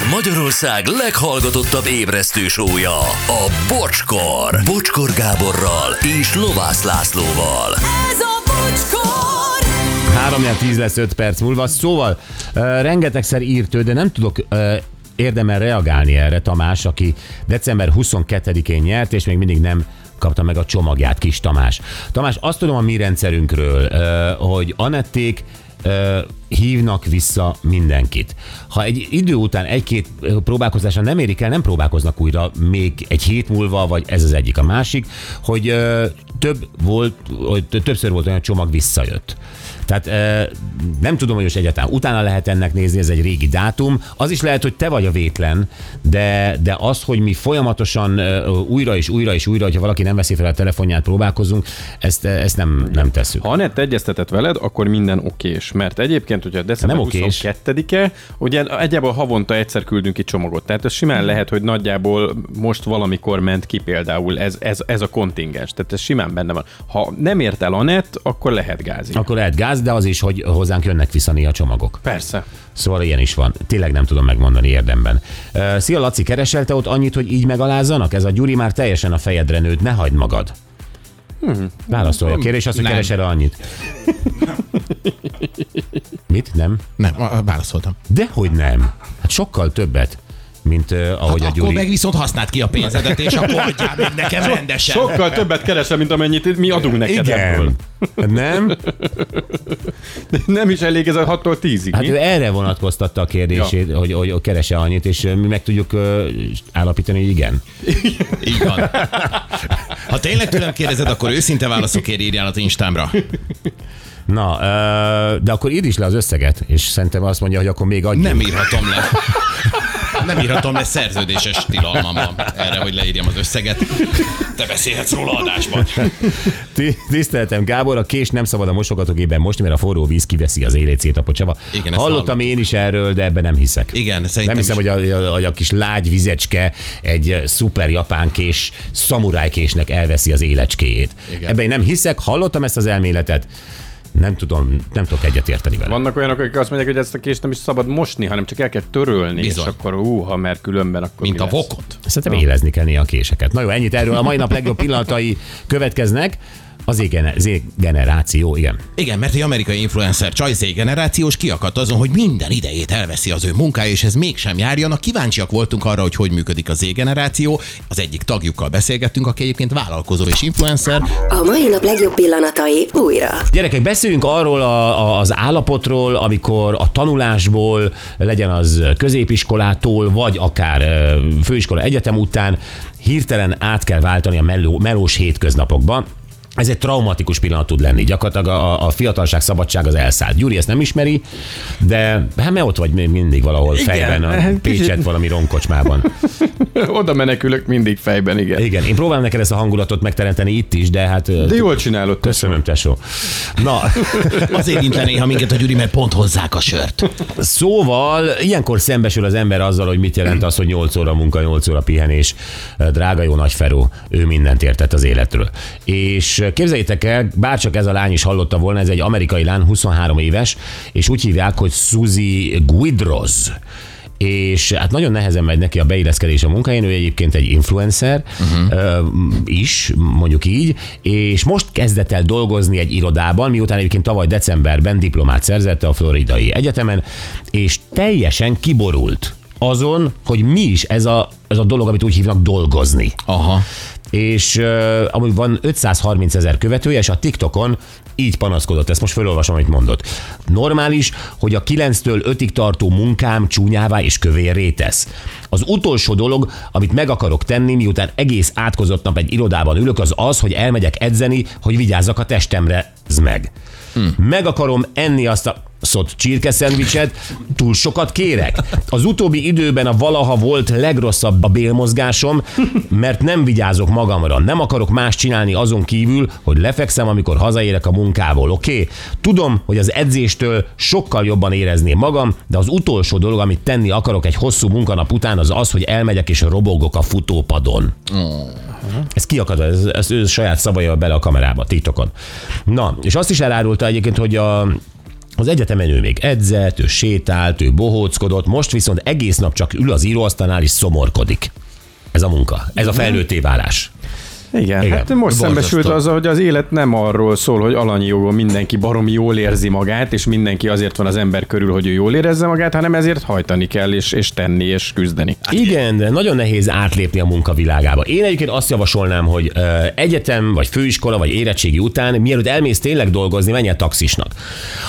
Ez Magyarország leghallgatottabb ébresztő sója, a Bocskor. Bocskor Gáborral és Lovász Lászlóval. Ez a bocskor! 3 10 lesz 5 perc múlva. Szóval uh, rengetegszer írt ő, de nem tudok uh, érdemel reagálni erre Tamás, aki december 22-én nyert, és még mindig nem kapta meg a csomagját, kis Tamás. Tamás, azt tudom a mi rendszerünkről, uh, hogy Anették hívnak vissza mindenkit. Ha egy idő után egy-két próbálkozásra nem érik el, nem próbálkoznak újra még egy hét múlva, vagy ez az egyik. A másik, hogy több volt, többször volt olyan csomag visszajött. Tehát nem tudom, hogy most egyáltalán utána lehet ennek nézni, ez egy régi dátum. Az is lehet, hogy te vagy a vétlen, de, de az, hogy mi folyamatosan újra és újra és újra, hogyha valaki nem veszi fel a telefonját, próbálkozunk, ezt, ezt nem, nem tesszük. Ha Anett egyeztetett veled, akkor minden okés. Mert egyébként, hogyha december Nem okés. 22-e, ugye egyébként havonta egyszer küldünk ki csomagot. Tehát ez simán lehet, hogy nagyjából most valamikor ment ki például ez, ez, ez a kontingens. Tehát ez simán benne van. Ha nem ért el Anett, akkor lehet gázi. Akkor lehet gáz, de az is, hogy hozzánk jönnek vissza néha csomagok. Persze. Szóval ilyen is van. Tényleg nem tudom megmondani érdemben. Uh, Szia Laci, kereselte ott annyit, hogy így megalázzanak? Ez a Gyuri már teljesen a fejedre nőtt, ne hagyd magad. Hmm. Válaszolja. Kérés az, hogy Nem. keresel annyit. Mit? Nem? Nem, a- a- válaszoltam. Dehogy nem. Hát sokkal többet, mint uh, ahogy Hát a akkor Gyuri. meg viszont használd ki a pénzedet, és akkor adjál meg nekem rendesen. Sokkal többet keresel, mint amennyit mi adunk neked ebből. Igen. Nem? Nem is elég ez a 6-tól 10-ig. Hát mi? ő erre vonatkoztatta a kérdését, ja. hogy, hogy kerese annyit, és mi meg tudjuk ö, állapítani, hogy igen. Így van. Ha tényleg tőlem kérdezed, akkor őszinte válaszokért írjál az Instámra. Na, ö, de akkor írd is le az összeget, és szerintem azt mondja, hogy akkor még adjunk. Nem írhatom le. Nem írhatom le, szerződéses tilalmam erre, hogy leírjam az összeget. Te beszélhetsz róla adásban. Ti- Tiszteltem, Gábor, a kés nem szabad a mosogatógében most, mert a forró víz kiveszi az élét a pocsava. Igen, Hallottam én is erről, de ebben nem hiszek. Igen, Nem szerintem hiszem, is. hogy a, a, a kis lágy vizecske egy szuper japán kés, szamurájkésnek elveszi az élecskéjét. Igen. Ebben én nem hiszek, hallottam ezt az elméletet, nem tudom, nem tudok egyet érteni vele. Vannak olyanok, akik azt mondják, hogy ezt a kést nem is szabad mosni, hanem csak el kell törölni, Bizony. és akkor úha, mert különben akkor Mint mi a lesz? vokot. Szerintem élezni kell néha a késeket. Na jó, ennyit erről. A mai nap legjobb pillanatai következnek. Az Z-generáció, igen. Igen, mert egy amerikai influencer Csaj Z generációs kiakadt azon, hogy minden idejét elveszi az ő munkája, és ez mégsem járjon. A kíváncsiak voltunk arra, hogy hogy működik a Z generáció. Az egyik tagjukkal beszélgettünk, aki egyébként vállalkozó és influencer. A mai nap legjobb pillanatai újra. Gyerekek, beszéljünk arról a, a, az állapotról, amikor a tanulásból, legyen az középiskolától, vagy akár főiskola egyetem után, hirtelen át kell váltani a meló, melós hétköznapokba. Ez egy traumatikus pillanat tud lenni. Gyakorlatilag a, a fiatalság szabadság az elszállt. Gyuri ezt nem ismeri, de hát mert ott vagy mindig valahol Igen, fejben, a Pécset valami ronkocsmában. Oda menekülök mindig fejben, igen. Igen, én próbálom neked ezt a hangulatot megteremteni itt is, de hát... De jól csinálod. Köszönöm, tesó. Na, Azért intene néha minket a Gyuri, mert pont hozzák a sört. Szóval ilyenkor szembesül az ember azzal, hogy mit jelent az, hogy 8 óra munka, 8 óra pihenés. Drága jó nagy Feró, ő mindent értett az életről. És képzeljétek el, bárcsak ez a lány is hallotta volna, ez egy amerikai lány, 23 éves, és úgy hívják, hogy Suzy Guidroz és hát nagyon nehezen megy neki a beilleszkedés a munkáján, ő egyébként egy influencer uh-huh. is, mondjuk így, és most kezdett el dolgozni egy irodában, miután egyébként tavaly decemberben diplomát szerzett a Floridai Egyetemen, és teljesen kiborult azon, hogy mi is ez a, ez a dolog, amit úgy hívnak dolgozni Aha. És uh, amúgy van 530 ezer követője, és a TikTokon így panaszkodott, ezt most felolvasom, amit mondott. Normális, hogy a 9-től 5-ig tartó munkám csúnyává és kövérré tesz. Az utolsó dolog, amit meg akarok tenni, miután egész átkozott nap egy irodában ülök, az az, hogy elmegyek edzeni, hogy vigyázzak a testemre. Ez meg. Hmm. Meg akarom enni azt a szott csirke szendvicset, túl sokat kérek. Az utóbbi időben a valaha volt legrosszabb a bélmozgásom, mert nem vigyázok magamra. Nem akarok más csinálni azon kívül, hogy lefekszem, amikor hazaérek a munkából, oké? Okay? Tudom, hogy az edzéstől sokkal jobban érezném magam, de az utolsó dolog, amit tenni akarok egy hosszú munkanap után, az az, hogy elmegyek és robogok a futópadon. Ez kiakad, ez, ez ő saját szavaival bele a kamerába, TikTokon. Na, és azt is elárulta egyébként, hogy a Az egyetemen ő még edzett, ő sétált, ő bohóckodott, most viszont egész nap csak ül az íróasztalnál és szomorkodik. Ez a munka, ez a felnőtté válás. Igen, Igen. Hát most szembesült azzal, hogy az élet nem arról szól, hogy alanyi jogon mindenki baromi jól érzi magát, és mindenki azért van az ember körül, hogy ő jól érezze magát, hanem ezért hajtani kell, és, és tenni, és küzdeni. Igen, de nagyon nehéz átlépni a munkavilágába. Én egyébként azt javasolnám, hogy ö, egyetem, vagy főiskola, vagy érettségi után, mielőtt elmész tényleg dolgozni, menj el taxisnak.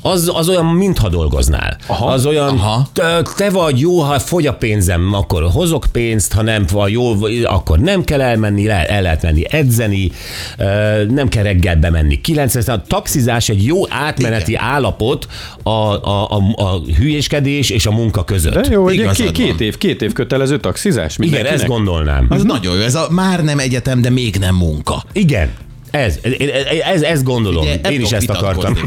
Az, az olyan, mintha dolgoznál. Aha. Az olyan, Aha. te, te vagy jó, ha fogy a pénzem, akkor hozok pénzt, ha nem vagy jó, akkor nem kell elmenni, le, el lehet menni edzeni, ö, nem kell reggel bemenni. 9 a taxizás egy jó átmeneti Igen. állapot a, a, a, a hülyéskedés és a munka között. De jó, hogy két, két év, két év kötelező taxizás Igen, ezt gondolnám. Az nagyon jó, ez a már nem egyetem, de még nem munka. Igen. Ez, ez, ez, ez gondolom. Ugye, Én is ezt akartam.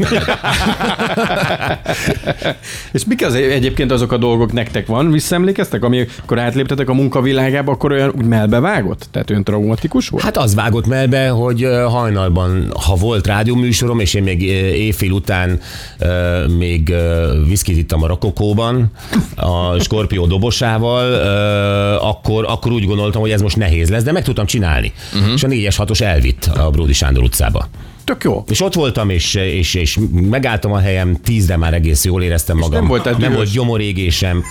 És mik az egyébként azok a dolgok nektek van? Visszaemlékeztek, amikor átléptetek a munkavilágába, akkor olyan úgy melbevágott? Tehát olyan traumatikus volt? Hát az vágott melbe, hogy hajnalban, ha volt rádióműsorom, és én még éjfél után még viszkit ittam a Rokokóban, a Skorpió dobosával, akkor, akkor úgy gondoltam, hogy ez most nehéz lesz, de meg tudtam csinálni. Uh-huh. És a 4-es 6-os elvitt a Bródi Sándor utcába. Tök jó. És ott voltam, és, és, és megálltam a helyem, tízre már egész jól éreztem magam. nem voltál nem volt gyomorégésem.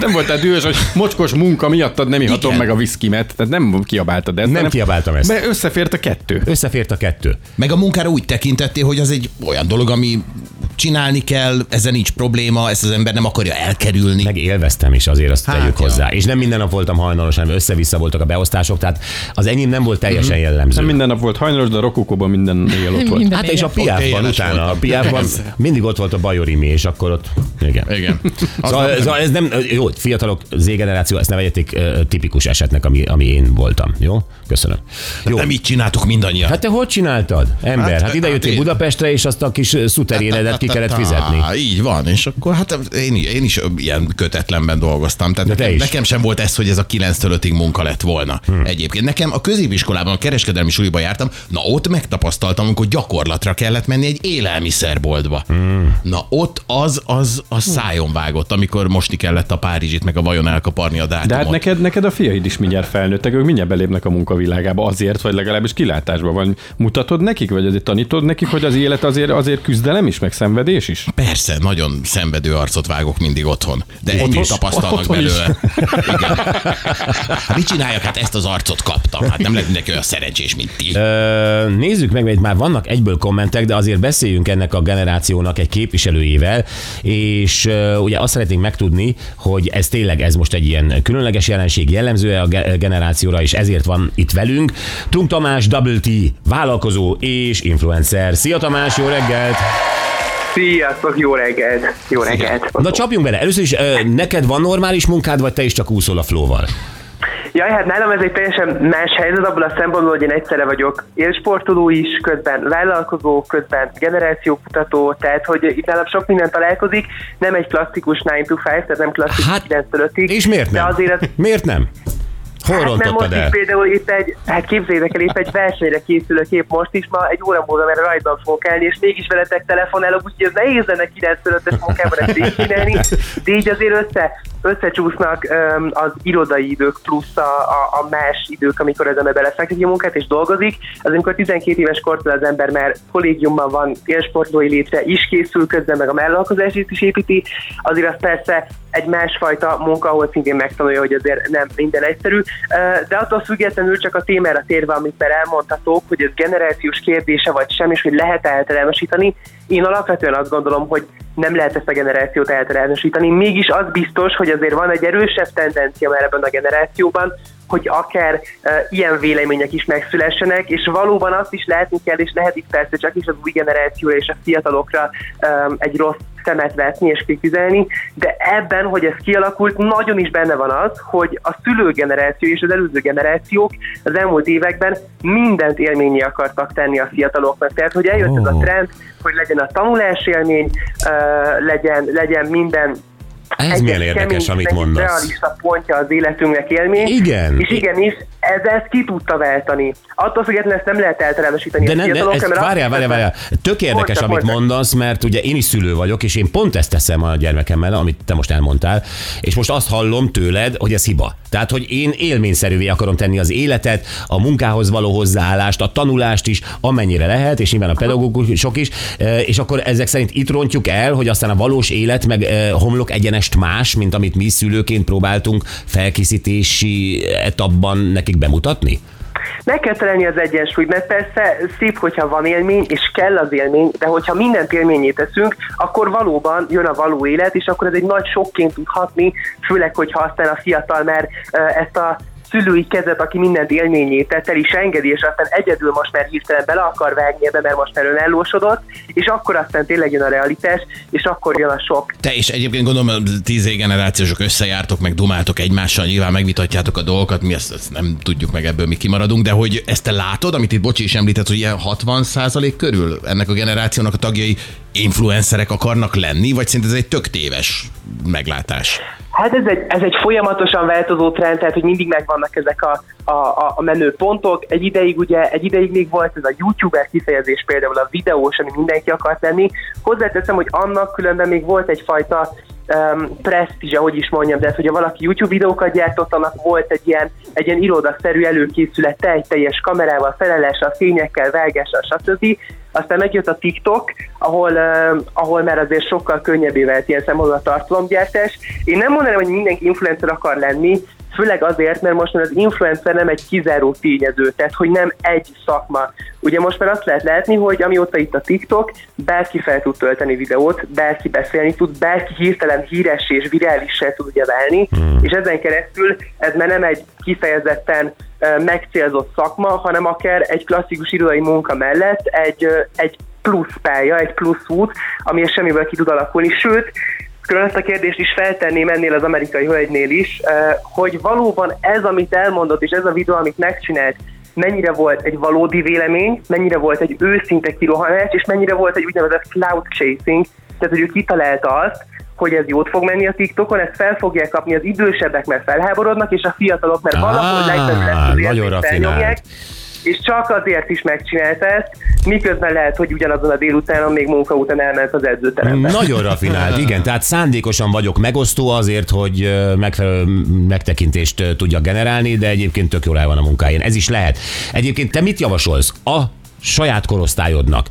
Nem voltál dühös, hogy mocskos munka miattad nem ihatom Igen. meg a viszkimet, tehát nem kiabáltad ezt. Nem hanem- kiabáltam ezt. Mert összefért a kettő. Összefért a kettő. Meg a munkára úgy tekintettél, hogy az egy olyan dolog, ami csinálni kell, ezzel nincs probléma, ezt az ember nem akarja elkerülni. Meg élveztem is azért, azt Hát, tegyük ja. hozzá. És nem minden nap voltam hajnalos, hanem össze-vissza voltak a beosztások, tehát az enyém nem volt teljesen jellemző. Nem minden nap volt hajnalos, de a rokokóban minden éjjel ott volt. Minden Hát és a éles utána, a Persze. mindig ott volt a bajorimi, és akkor ott, igen. Igen. Szóval, nem- szóval ez nem, jó, fiatalok, Z-generáció, ezt ne vegyetek tipikus esetnek, ami, ami én voltam. Jó? Köszönöm. Jó. Nem így csináltuk mindannyian. Hát te hogy csináltad, ember? Hát, Hát, ide hát jöttél én- Budapestre, és azt a kis szuterénedet ki kellett fizetni. Így van, és akkor hát én, én is ilyen kötetlenben dolgoztam. Tehát De te nekem, is. nekem sem volt ez, hogy ez a 9-től 5-ig munka lett volna. Hmm. Egyébként nekem a középiskolában, a kereskedelmi suliba jártam, na ott megtapasztaltam, amikor gyakorlatra kellett menni egy élelmiszerboltba. Hmm. Na ott az, az, az szájon vágott, amikor mosni kellett a Párizsit, meg a vajon elkaparni a dátumot. De hát neked, neked a fiaid is mindjárt felnőttek, ők mindjárt belépnek a munkavilágába azért, vagy legalábbis kilátásban van. Mutatod nekik, vagy azért tanítod nekik, hogy az élet azért, azért küzdelem is, meg szenvedés is? Persze, nagyon szenvedő arcot vágok mindig otthon. De Otthon- ennyit tapasztalnak otthon belőle. Igen. Hát mit csináljak? Hát ezt az arcot kaptam. Hát nem lehet mindenki olyan szerencsés, mint ti. Ö, nézzük meg, mert már vannak egyből kommentek, de azért beszéljünk ennek a generációnak egy képviselőjével, és ö, ugye azt szeretnénk megtudni, hogy ez tényleg ez most egy ilyen különleges jelenség, jellemző a ge- generációra, és ezért van itt velünk. Tunk Tamás, Double T, vállalkozó és influencer. Szia Tamás, jó reggelt! Sziasztok, jó reggelt! Jó reggelt! Na csapjunk bele, először is neked van normális munkád, vagy te is csak úszol a flóval? Jaj, hát nálam ez egy teljesen más helyzet abból a szempontból, hogy én egyszerre vagyok élsportoló is, közben vállalkozó, közben generációkutató, tehát hogy itt nálam sok minden találkozik, nem egy klasszikus 9 to 5, tehát nem klasszikus Hát, 9 5 És miért nem? De azért az, Miért nem? Hol Hát rontottad most el? is például itt egy, hát képzeljétek el, épp egy versenyre készülök épp most is, ma egy óra múlva, mert rajtban fogok elni, és mégis veletek telefonálok, úgyhogy ez nehéz lenne 95-ös munkában ezt végigcsinálni, de így azért össze, összecsúsznak az irodai idők plusz a, a, a más idők, amikor az ember belefekteti a munkát és dolgozik. Az amikor 12 éves kortól az ember már kollégiumban van, élsportlói létre is készül, közben meg a vállalkozását is építi, azért az persze egy másfajta munka, ahol szintén megtanulja, hogy azért nem minden egyszerű. De attól függetlenül csak a témára térve, amit már elmondhatok, hogy ez generációs kérdése vagy sem, és hogy lehet eltelemesíteni, én alapvetően azt gondolom, hogy nem lehet ezt a generációt eltelemesíteni. Mégis az biztos, hogy azért van egy erősebb tendencia már ebben a generációban, hogy akár uh, ilyen vélemények is megszülessenek, és valóban azt is látni kell, és lehet itt persze csak is az új generációra és a fiatalokra um, egy rossz szemet vetni és kritizálni, de ebben, hogy ez kialakult, nagyon is benne van az, hogy a szülőgeneráció és az előző generációk az elmúlt években mindent élményé akartak tenni a fiataloknak. Tehát, hogy eljött ez a Oh. trend, hogy legyen a tanulás élmény, legyen, legyen minden Ez milyen érdekes, amit mondasz. realista pontja az életünknek élmény. Igen. És igenis, ez ezt ki tudta váltani. Attól függetlenül ezt nem lehet eltelemesíteni. De a ne, ez, várjál, várjál, várjál. Tök érdekes, Mondjad, amit mondjad. mondasz, mert ugye én is szülő vagyok, és én pont ezt teszem a gyermekemmel, amit te most elmondtál, és most azt hallom tőled, hogy ez hiba. Tehát, hogy én élményszerűvé akarom tenni az életet, a munkához való hozzáállást, a tanulást is, amennyire lehet, és nyilván a pedagógusok is, e, és akkor ezek szerint itt rontjuk el, hogy aztán a valós élet meg e, homlok egyenest más, mint amit mi szülőként próbáltunk felkészítési etapban nekik bemutatni? Meg kell találni az egyensúlyt, mert persze szép, hogyha van élmény, és kell az élmény, de hogyha mindent élményé teszünk, akkor valóban jön a való élet, és akkor ez egy nagy sokként tud hatni, főleg, hogyha aztán a fiatal már ezt a szülői kezet, aki mindent élményé tett, el is engedi, és aztán egyedül most már hirtelen bele akar vágni ebbe, mert most már önellósodott, és akkor aztán tényleg jön a realitás, és akkor jön a sok. Te is egyébként gondolom, tíz generációsok összejártok, meg dumáltok egymással, nyilván megvitatjátok a dolgokat, mi ezt, ezt nem tudjuk meg ebből, mi kimaradunk, de hogy ezt te látod, amit itt Bocsi is említett, hogy ilyen 60% körül ennek a generációnak a tagjai influencerek akarnak lenni, vagy szinte ez egy tök téves meglátás? Hát ez egy, ez egy folyamatosan változó trend, tehát hogy mindig megvannak ezek a, a, a, menő pontok. Egy ideig ugye, egy ideig még volt ez a youtuber kifejezés például a videós, ami mindenki akart lenni. Hozzáteszem, hogy annak különben még volt egyfajta um, presztízse, hogy is mondjam, de ez, hogyha valaki YouTube videókat gyártott, annak volt egy ilyen, egy ilyen irodaszerű előkészülete, egy teljes kamerával, feleléssel, fényekkel, vágással, stb. Aztán megjött a TikTok, ahol, uh, ahol már azért sokkal könnyebbé vált ilyen szempontból a tartalomgyártás. Én nem mondanám, hogy mindenki influencer akar lenni, főleg azért, mert most már az influencer nem egy kizáró tényező, tehát hogy nem egy szakma. Ugye most már azt lehet látni, hogy amióta itt a TikTok, bárki fel tud tölteni videót, bárki beszélni tud, bárki hirtelen híres és virálissá tud ugye válni, hmm. és ezen keresztül ez már nem egy kifejezetten megcélzott szakma, hanem akár egy klasszikus irodai munka mellett egy, egy plusz pálya, egy plusz út, ami semmiből ki tud alakulni. Sőt, Külön ezt a kérdést is feltenném ennél az amerikai hölgynél is, hogy valóban ez, amit elmondott, és ez a videó, amit megcsinált, mennyire volt egy valódi vélemény, mennyire volt egy őszinte kirohanás, és mennyire volt egy úgynevezett cloud chasing, tehát hogy ő kitalálta azt, hogy ez jót fog menni a TikTokon, ezt fel fogják kapni az idősebbek, mert felháborodnak, és a fiatalok, mert valahogy érzést rafinált. felnyomják, és csak azért is megcsinálta ezt, miközben lehet, hogy ugyanazon a délutánon még munka után elment az edzőterembe. Nagyon rafinált, igen. Tehát szándékosan vagyok megosztó azért, hogy megfelelő megtekintést ö, tudjak generálni, de egyébként tök jól el van a munkáján. Ez is lehet. Egyébként te mit javasolsz a saját korosztályodnak?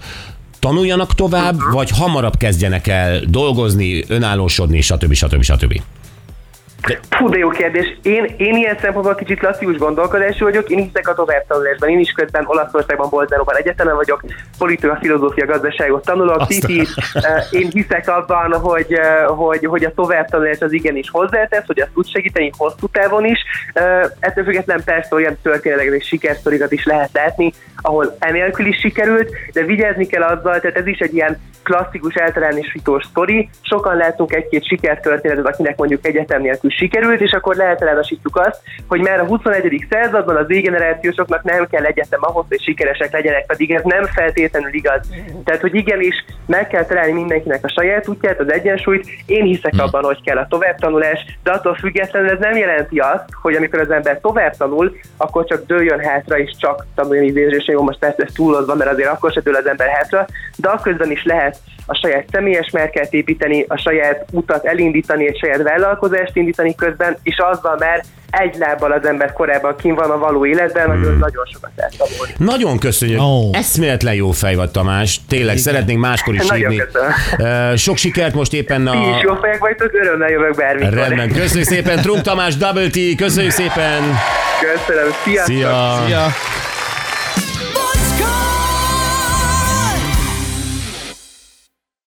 Tanuljanak tovább, vagy hamarabb kezdjenek el dolgozni, önállósodni, stb. stb. stb. Fú, de jó kérdés. Én, én ilyen szempontból kicsit klasszikus gondolkodású vagyok, én hiszek a továbbtanulásban. Én is közben Olaszországban, Bolzáróban egyetemen vagyok, politika, filozófia, gazdaságot tanulok, Titi, eh, én hiszek abban, hogy, eh, hogy, hogy a továbbtanulás az igenis hozzátesz, hogy azt tud segíteni hosszú távon is. Eh, Ettől függetlenül persze olyan történeteket és sikersztorikat is lehet látni, ahol enélkül is sikerült, de vigyázni kell azzal, tehát ez is egy ilyen klasszikus általánosítós sztori. Sokan látunk egy-két sikertörténetet, akinek mondjuk egyetem nélkül sikerült, és akkor leáltalánosítjuk azt, hogy már a 21. században az Z-generációsoknak nem kell egyetem ahhoz, hogy sikeresek legyenek, pedig ez nem feltétlenül igaz. Tehát, hogy igenis meg kell találni mindenkinek a saját útját, az egyensúlyt. Én hiszek abban, hogy kell a továbbtanulás, de attól függetlenül ez nem jelenti azt, hogy amikor az ember tovább tanul, akkor csak dőljön hátra és csak tanuljon idézés. Jó, most persze ez túlozva, mert azért akkor se dől az ember hátra, de akközben is lehet a saját személyes márkát építeni, a saját utat elindítani, egy saját vállalkozást indítani közben, és azzal már egy lábbal az ember korábban kim van a való életben, nagyon, Hmm. nagyon sokat lehet tanulni. Nagyon köszönjük. Oh. Eszméletlen jó fej vagy, Tamás. Tényleg, szeretnénk máskor is Nagyon hívni. köszönöm. Sok sikert most éppen Ti is jó a... fejek vagytok, örömmel jövök bármikor. Rendben, köszönjük szépen, Trump Tamás, Double T, köszönjük szépen. Köszönöm, sziasztok! Szia! Ja.